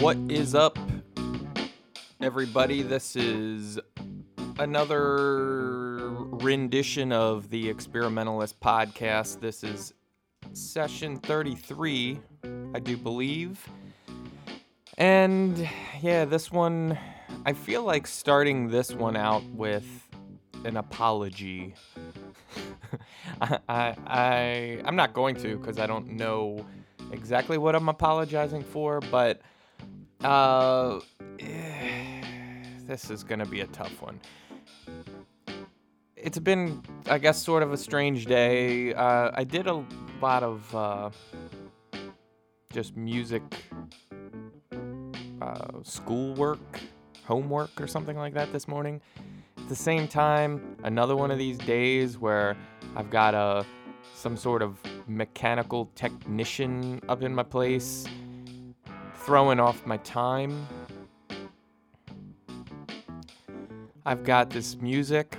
What is up, everybody? This is another rendition of the Experimentalist podcast. This is session 33, I do believe. And yeah, this one, I feel like starting this one out with an apology. I, I, I, I'm not going to because I don't know exactly what I'm apologizing for, but uh, this is gonna be a tough one. It's been, I guess, sort of a strange day. Uh, I did a lot of uh, just music, uh, schoolwork, homework, or something like that this morning. At the same time, another one of these days where I've got a some sort of mechanical technician up in my place throwing off my time. I've got this music.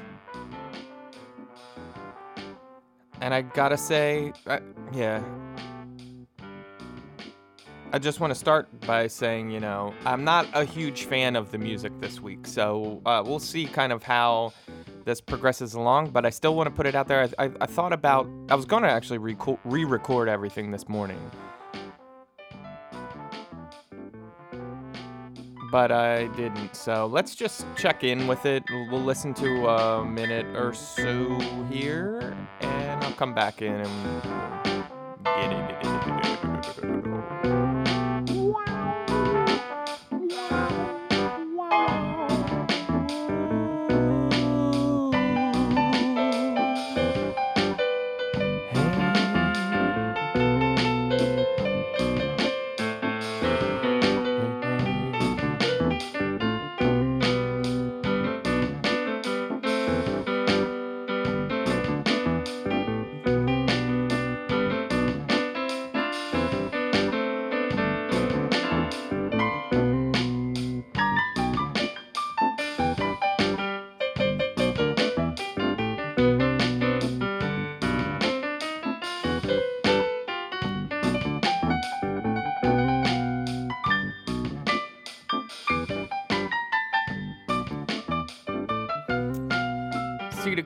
And I gotta say, I, yeah. I just want to start by saying, you know, I'm not a huge fan of the music this week. So uh, we'll see kind of how this progresses along, but I still want to put it out there. I, I, I thought about, I was going to actually re record everything this morning. But I didn't. So let's just check in with it. We'll listen to a minute or so here, and I'll come back in and get it.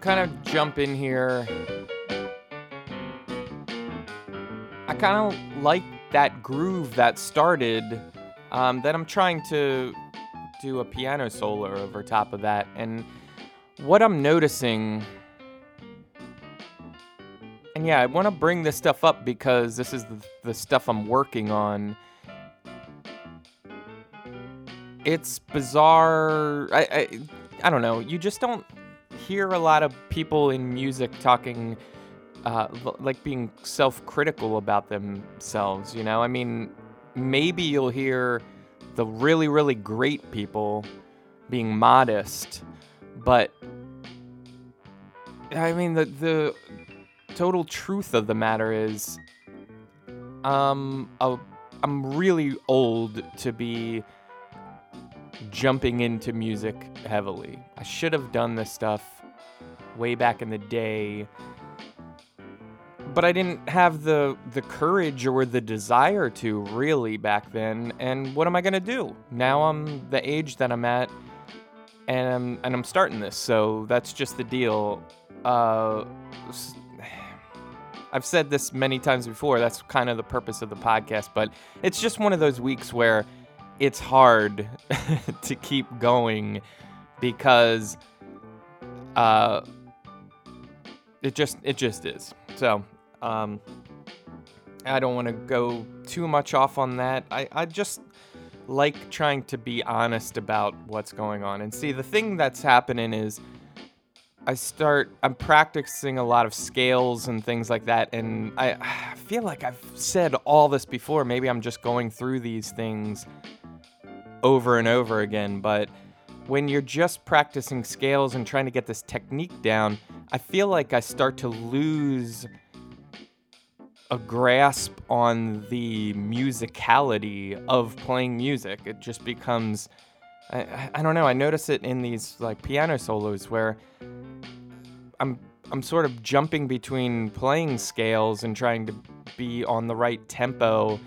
Kind of jump in here, I kind of like that groove that started. Um, that I'm trying to do a piano solo over top of that, and what I'm noticing. And yeah, I want to bring this stuff up because this is the, the stuff I'm working on. It's bizarre. I, I I don't know. You just don't hear a lot of people in music talking, uh, like being self critical about themselves, you know? I mean, maybe you'll hear the really, really great people being modest, but I mean, the, the total truth of the matter is, um, i I'm really old to be jumping into music heavily. I should have done this stuff way back in the day. But I didn't have the the courage or the desire to really back then. And what am I gonna do? Now I'm the age that I'm at, and I'm and I'm starting this. So that's just the deal. Uh, I've said this many times before. That's kind of the purpose of the podcast. But it's just one of those weeks where it's hard to keep going because uh, it just it just is. So um, I don't want to go too much off on that. I, I just like trying to be honest about what's going on. And see, the thing that's happening is I start, I'm practicing a lot of scales and things like that. And I, I feel like I've said all this before. Maybe I'm just going through these things over and over again. But when you're just practicing scales and trying to get this technique down, I feel like I start to lose a grasp on the musicality of playing music. It just becomes, I, I don't know, I notice it in these like piano solos where I'm I'm sort of jumping between playing scales and trying to be on the right tempo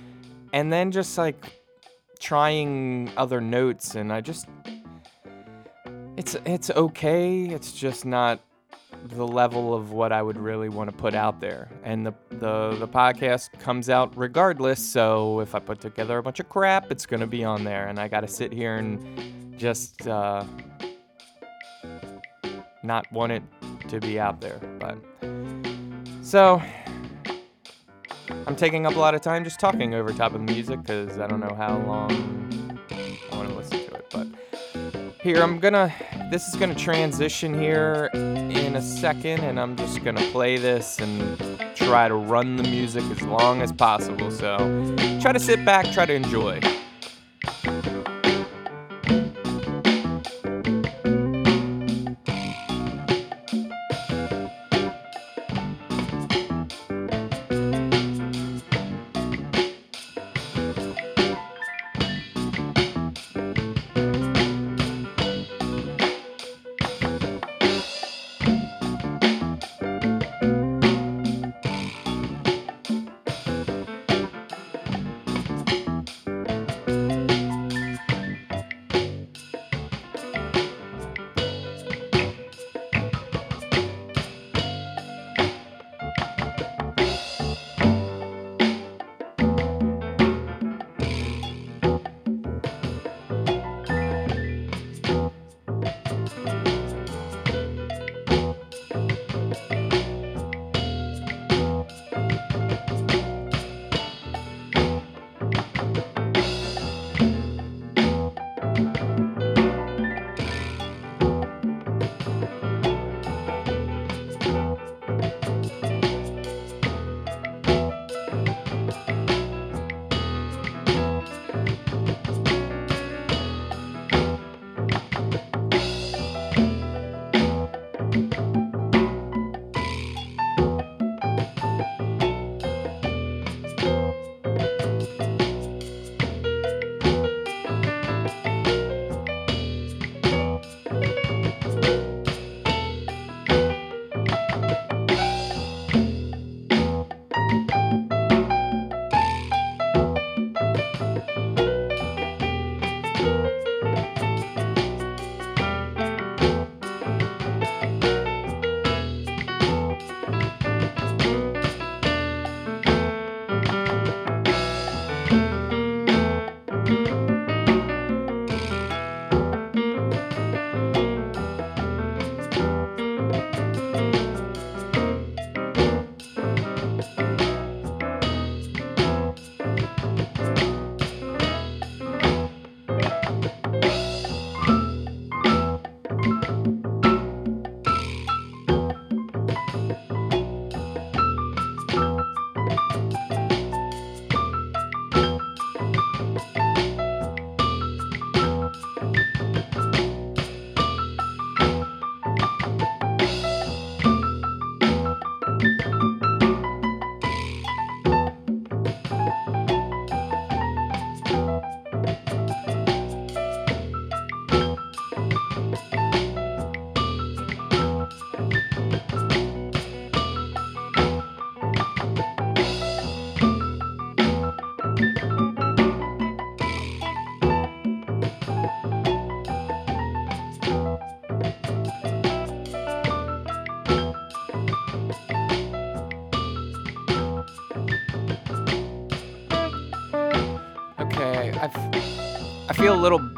and then just like trying other notes and I just it's it's okay. It's just not the level of what I would really want to put out there. And the, the the podcast comes out regardless, so if I put together a bunch of crap, it's gonna be on there and I gotta sit here and just uh, not want it to be out there. But so I'm taking up a lot of time just talking over top of music because I don't know how long here, I'm gonna, this is gonna transition here in a second, and I'm just gonna play this and try to run the music as long as possible. So try to sit back, try to enjoy.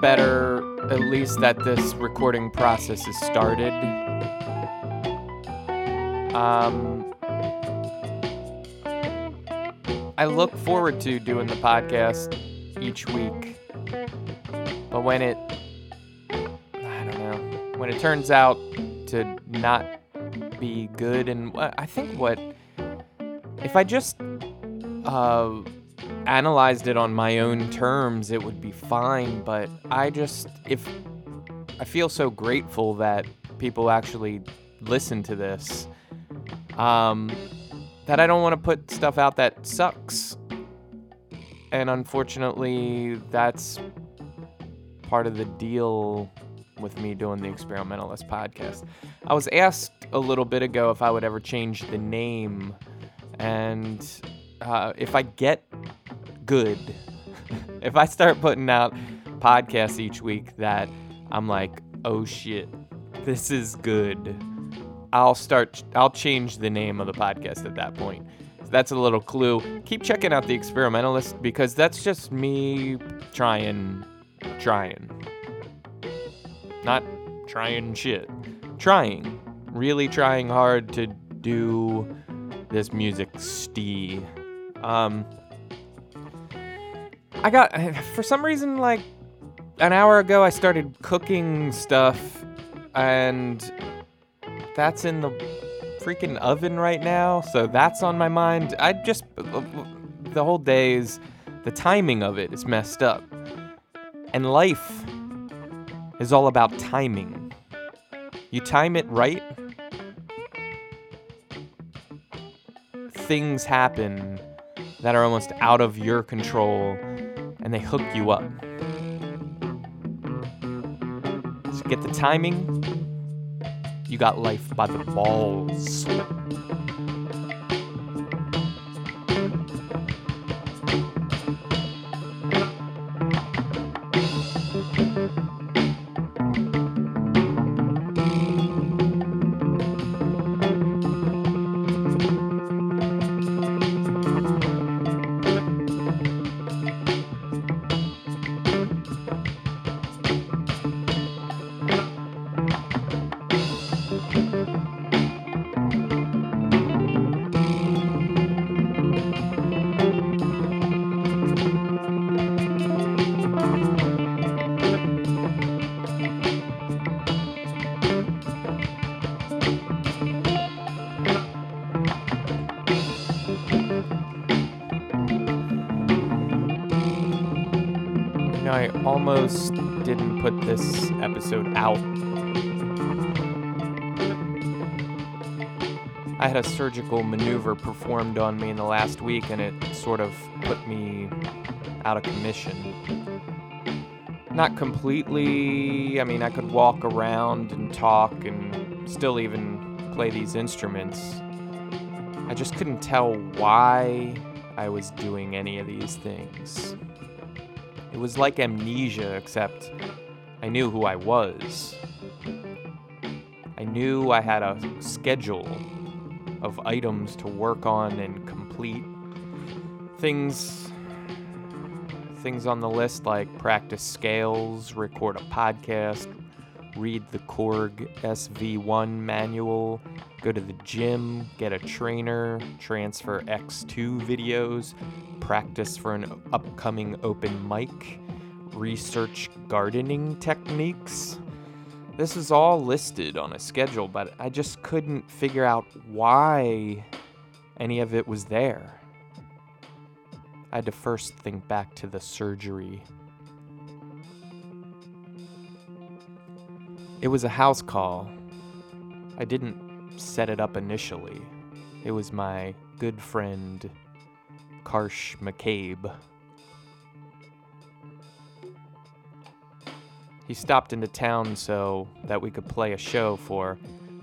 Better, at least that this recording process is started. Um, I look forward to doing the podcast each week, but when it, I don't know, when it turns out to not be good, and wha- I think what, if I just, uh, analyzed it on my own terms, it would be fine. But I just, if I feel so grateful that people actually listen to this, um, that I don't want to put stuff out that sucks. And unfortunately, that's part of the deal with me doing the Experimentalist podcast. I was asked a little bit ago if I would ever change the name, and uh, if I get good if I start putting out podcasts each week that I'm like, oh shit, this is good. I'll start. I'll change the name of the podcast at that point. So that's a little clue. Keep checking out the experimentalist because that's just me trying, trying, not trying shit, trying, really trying hard to do this music stee. Um, I got for some reason like an hour ago I started cooking stuff and that's in the freaking oven right now, so that's on my mind. I just the whole day is the timing of it is messed up. And life is all about timing. You time it right, things happen that are almost out of your control and they hook you up. Get the timing, you got life by the balls. Almost didn't put this episode out. I had a surgical maneuver performed on me in the last week, and it sort of put me out of commission. Not completely, I mean, I could walk around and talk and still even play these instruments. I just couldn't tell why I was doing any of these things. It was like amnesia, except I knew who I was. I knew I had a schedule of items to work on and complete. Things things on the list like practice scales, record a podcast, read the Korg SV1 manual, go to the gym, get a trainer, transfer X2 videos, practice for an upcoming open mic, research gardening techniques. This is all listed on a schedule, but I just couldn't figure out why any of it was there. I had to first think back to the surgery. It was a house call. I didn't set it up initially. It was my good friend, Karsh McCabe. He stopped into town so that we could play a show for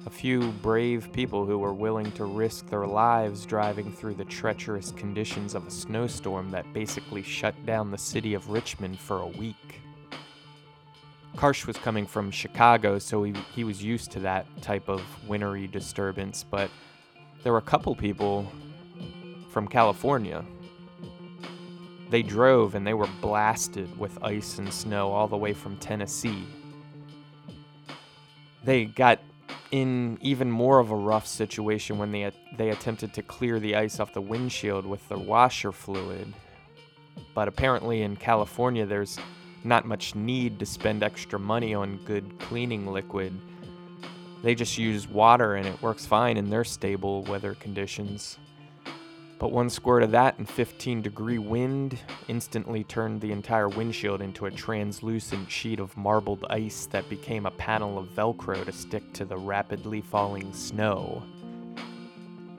a few brave people who were willing to risk their lives driving through the treacherous conditions of a snowstorm that basically shut down the city of Richmond for a week. Karsh was coming from Chicago, so he, he was used to that type of wintry disturbance, but there were a couple people from California. They drove and they were blasted with ice and snow all the way from Tennessee. They got in even more of a rough situation when they they attempted to clear the ice off the windshield with the washer fluid. But apparently in California there's not much need to spend extra money on good cleaning liquid. They just use water and it works fine in their stable weather conditions. But one squirt of that and 15 degree wind instantly turned the entire windshield into a translucent sheet of marbled ice that became a panel of Velcro to stick to the rapidly falling snow.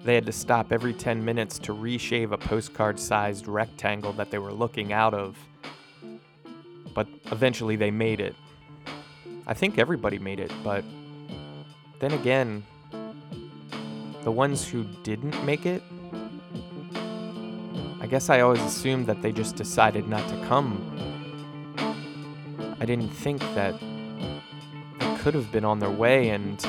They had to stop every 10 minutes to reshave a postcard sized rectangle that they were looking out of but eventually they made it. I think everybody made it, but then again, the ones who didn't make it, I guess I always assumed that they just decided not to come. I didn't think that they could have been on their way and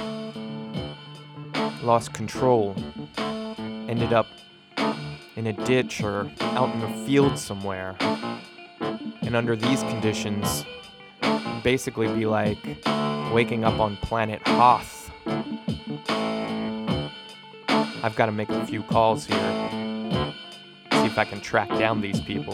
lost control. Ended up in a ditch or out in a field somewhere. And under these conditions, basically be like waking up on planet Hoth. I've got to make a few calls here. If I can track down these people.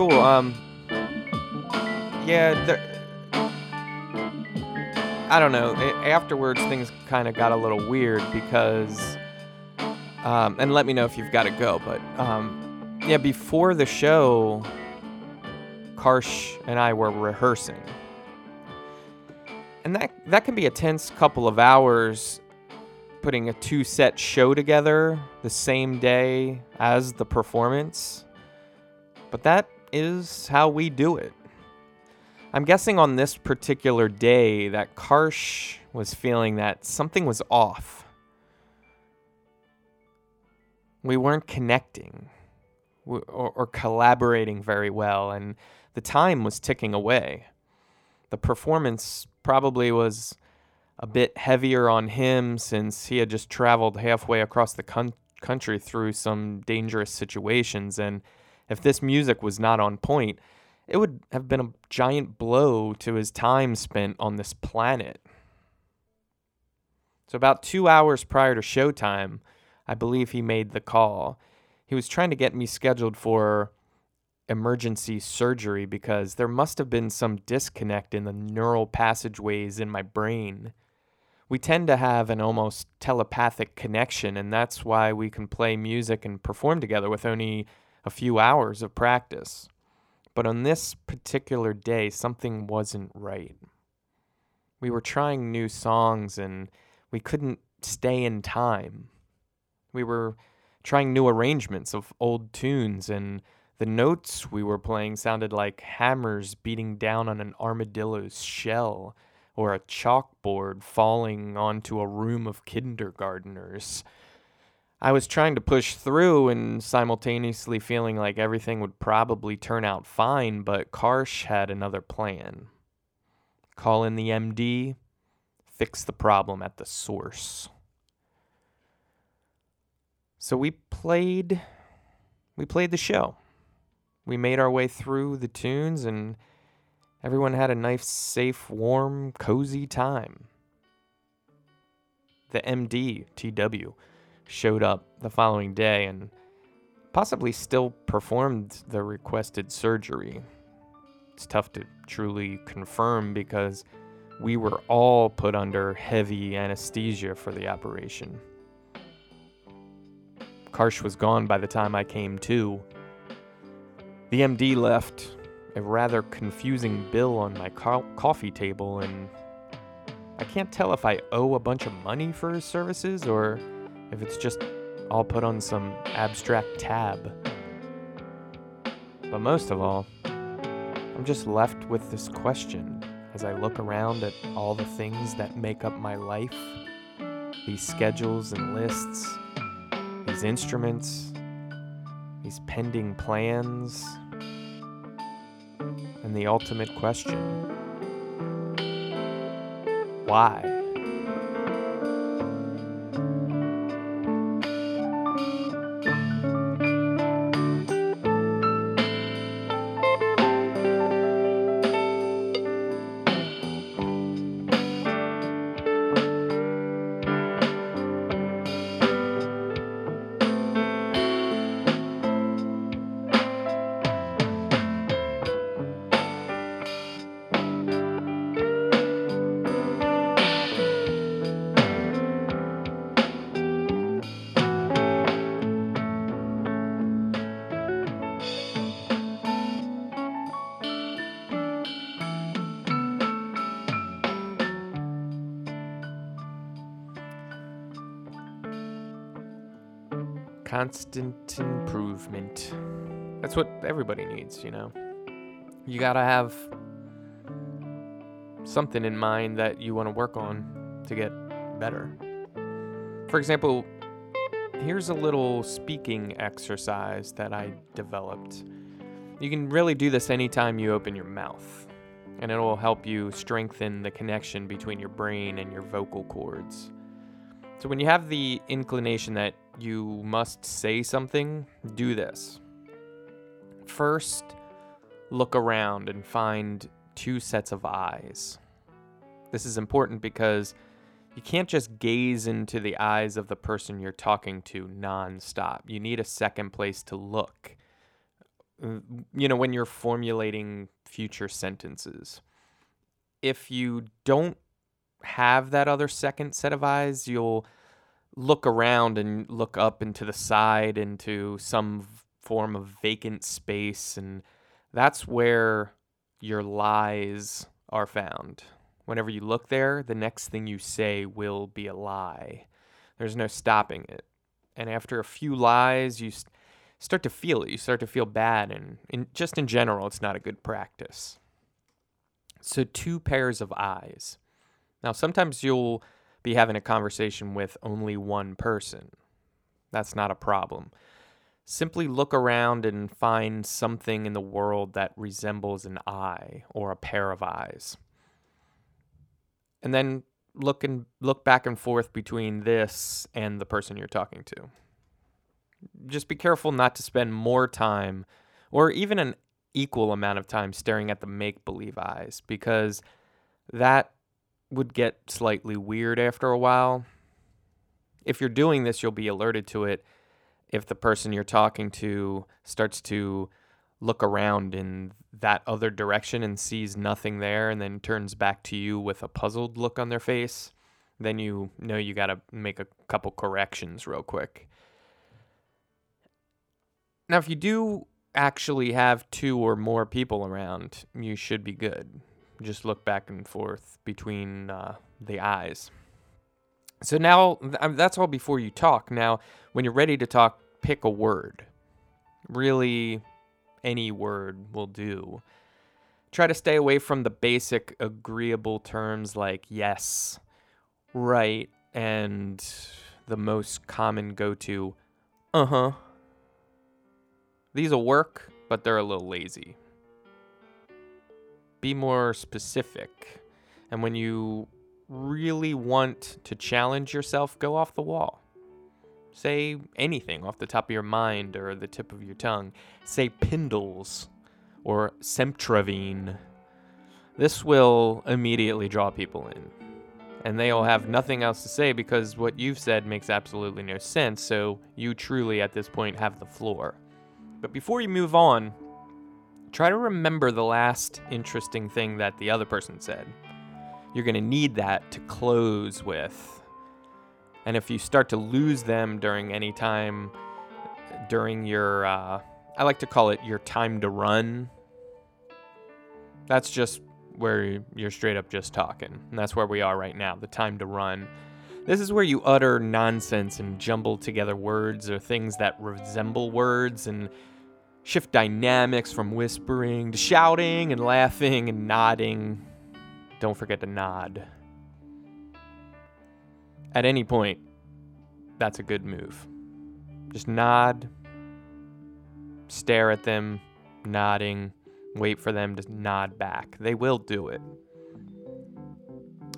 Cool. Um, yeah. I don't know. Afterwards, things kind of got a little weird because, um, and let me know if you've got to go. But um, yeah, before the show, Karsh and I were rehearsing. And that that can be a tense couple of hours putting a two set show together the same day as the performance. But that is how we do it. I'm guessing on this particular day that Karsh was feeling that something was off. We weren't connecting or, or collaborating very well, and the time was ticking away. The performance probably was a bit heavier on him since he had just traveled halfway across the con- country through some dangerous situations. And if this music was not on point, it would have been a giant blow to his time spent on this planet. So, about two hours prior to showtime, I believe he made the call. He was trying to get me scheduled for emergency surgery because there must have been some disconnect in the neural passageways in my brain. We tend to have an almost telepathic connection, and that's why we can play music and perform together with only a few hours of practice. But on this particular day, something wasn't right. We were trying new songs and we couldn't stay in time. We were trying new arrangements of old tunes and the notes we were playing sounded like hammers beating down on an armadillo's shell or a chalkboard falling onto a room of kindergarteners. I was trying to push through and simultaneously feeling like everything would probably turn out fine, but Karsh had another plan. Call in the MD, fix the problem at the source. So we played we played the show. We made our way through the tunes and everyone had a nice, safe, warm, cozy time. The MD, TW, showed up the following day and possibly still performed the requested surgery. It's tough to truly confirm because we were all put under heavy anesthesia for the operation. Karsh was gone by the time I came to. The MD left a rather confusing bill on my co- coffee table, and I can't tell if I owe a bunch of money for his services or if it's just all put on some abstract tab. But most of all, I'm just left with this question as I look around at all the things that make up my life these schedules and lists, these instruments, these pending plans, and the ultimate question why? Constant improvement. That's what everybody needs, you know. You gotta have something in mind that you want to work on to get better. For example, here's a little speaking exercise that I developed. You can really do this anytime you open your mouth, and it will help you strengthen the connection between your brain and your vocal cords. So, when you have the inclination that you must say something, do this. First, look around and find two sets of eyes. This is important because you can't just gaze into the eyes of the person you're talking to nonstop. You need a second place to look. You know, when you're formulating future sentences, if you don't have that other second set of eyes, you'll look around and look up into the side into some form of vacant space and that's where your lies are found. Whenever you look there, the next thing you say will be a lie. There's no stopping it. And after a few lies, you start to feel it. You start to feel bad. And in, just in general, it's not a good practice. So, two pairs of eyes. Now, sometimes you'll be having a conversation with only one person. That's not a problem. Simply look around and find something in the world that resembles an eye or a pair of eyes. And then look and look back and forth between this and the person you're talking to. Just be careful not to spend more time or even an equal amount of time staring at the make believe eyes because that would get slightly weird after a while. If you're doing this, you'll be alerted to it if the person you're talking to starts to look around in that other direction and sees nothing there and then turns back to you with a puzzled look on their face, then you know you got to make a couple corrections real quick. Now, if you do actually have two or more people around, you should be good just look back and forth between uh, the eyes. So now that's all before you talk. Now, when you're ready to talk, pick a word. Really, any word will do. Try to stay away from the basic agreeable terms like yes, right, and the most common go to, uh huh. These will work, but they're a little lazy be more specific. And when you really want to challenge yourself, go off the wall. Say anything off the top of your mind or the tip of your tongue. Say pindles or Semtravine. This will immediately draw people in. And they'll have nothing else to say because what you've said makes absolutely no sense, so you truly at this point have the floor. But before you move on, try to remember the last interesting thing that the other person said. You're going to need that to close with. And if you start to lose them during any time during your, uh, I like to call it your time to run, that's just where you're straight up just talking. And that's where we are right now, the time to run. This is where you utter nonsense and jumble together words or things that resemble words and shift dynamics from whispering to shouting and laughing and nodding. Don't forget to nod. At any point, that's a good move. Just nod, stare at them, nodding Wait for them to nod back. They will do it.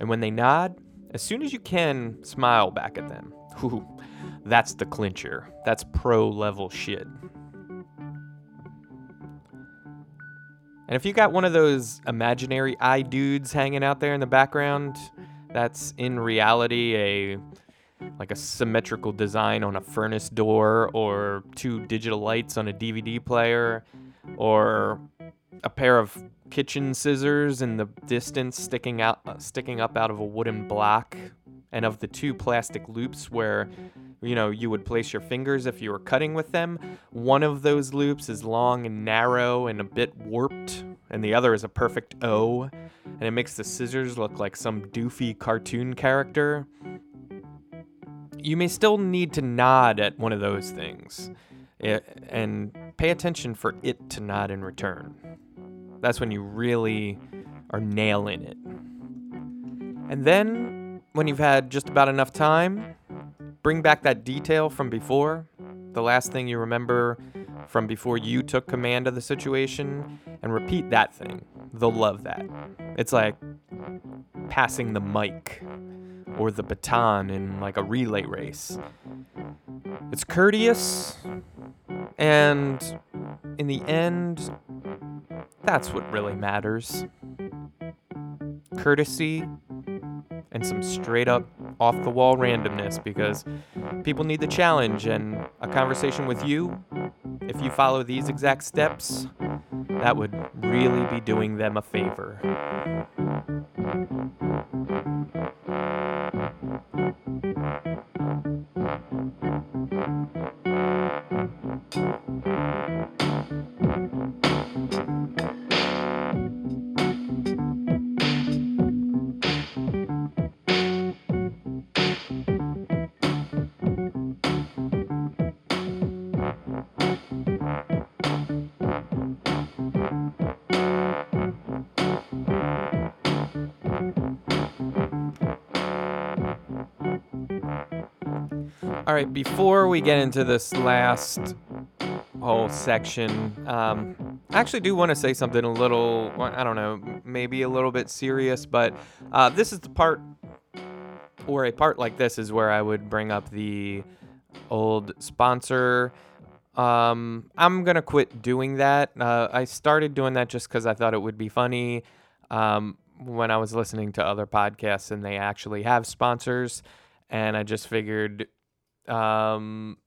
And when they nod, as soon as you can, smile back at them. Ooh, that's the clincher. That's pro level shit. And if you got one of those imaginary eye dudes hanging out there in the background, that's in reality a like a symmetrical design on a furnace door or two digital lights on a DVD player or a pair of kitchen scissors in the distance sticking out uh, sticking up out of a wooden block. And of the two plastic loops where you know you would place your fingers if you were cutting with them. One of those loops is long and narrow and a bit warped and the other is a perfect O and it makes the scissors look like some doofy cartoon character. You may still need to nod at one of those things eh, and pay attention for it to nod in return. That's when you really are nailing it. And then, when you've had just about enough time, bring back that detail from before, the last thing you remember from before you took command of the situation, and repeat that thing. They'll love that. It's like passing the mic or the baton in like a relay race. It's courteous, and in the end, that's what really matters. Courtesy and some straight up off the wall randomness because people need the challenge and a conversation with you. If you follow these exact steps, that would really be doing them a favor. Right, before we get into this last whole section, um, I actually do want to say something a little, I don't know, maybe a little bit serious, but uh, this is the part, or a part like this is where I would bring up the old sponsor. Um, I'm going to quit doing that. Uh, I started doing that just because I thought it would be funny um, when I was listening to other podcasts and they actually have sponsors. And I just figured um,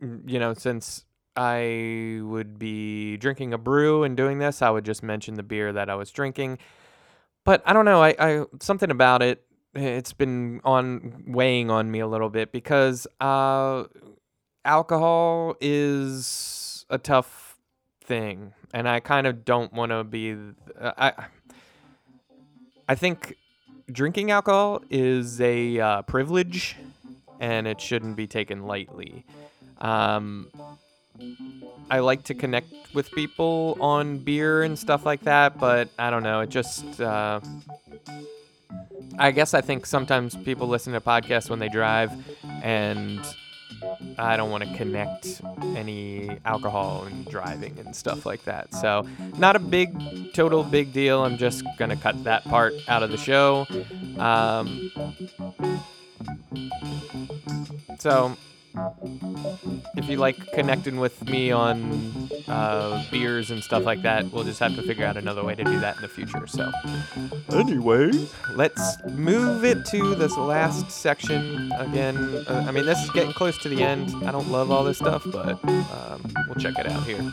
you know, since I would be drinking a brew and doing this, I would just mention the beer that I was drinking. But I don't know, I, I something about it. It's been on weighing on me a little bit because uh, alcohol is a tough thing, and I kind of don't want to be. Uh, I I think drinking alcohol is a uh, privilege and it shouldn't be taken lightly. Um, I like to connect with people on beer and stuff like that, but I don't know. It just, uh, I guess I think sometimes people listen to podcasts when they drive, and I don't want to connect any alcohol and driving and stuff like that. So, not a big, total big deal. I'm just going to cut that part out of the show. Um, so if you like connecting with me on uh, beers and stuff like that, we'll just have to figure out another way to do that in the future. So, anyway, let's move it to this last section again. Uh, I mean, this is getting close to the end. I don't love all this stuff, but um, we'll check it out here.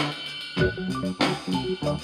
All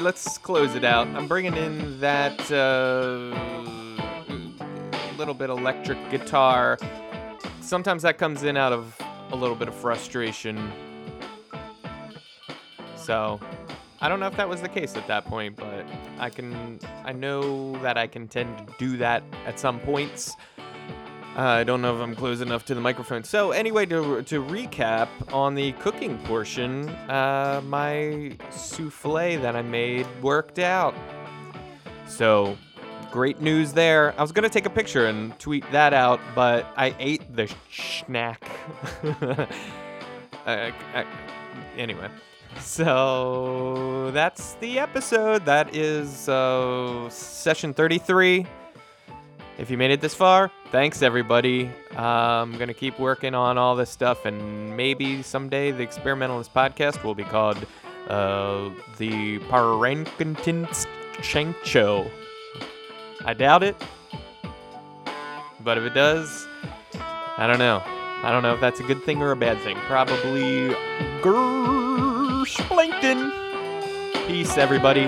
right, let's close it out. I'm bringing in that uh, little bit electric guitar. Sometimes that comes in out of a little bit of frustration. So, I don't know if that was the case at that point, but I can I know that I can tend to do that at some points. Uh, I don't know if I'm close enough to the microphone. So anyway, to, to recap on the cooking portion, uh, my souffle that I made worked out. So great news there. I was gonna take a picture and tweet that out, but I ate the snack. uh, anyway, so that's the episode. That is uh, session 33. If you made it this far, thanks everybody. Uh, I'm gonna keep working on all this stuff, and maybe someday the experimentalist podcast will be called uh, the Parankintin Show. I doubt it, but if it does, I don't know. I don't know if that's a good thing or a bad thing. Probably Gersplankton. Peace, everybody.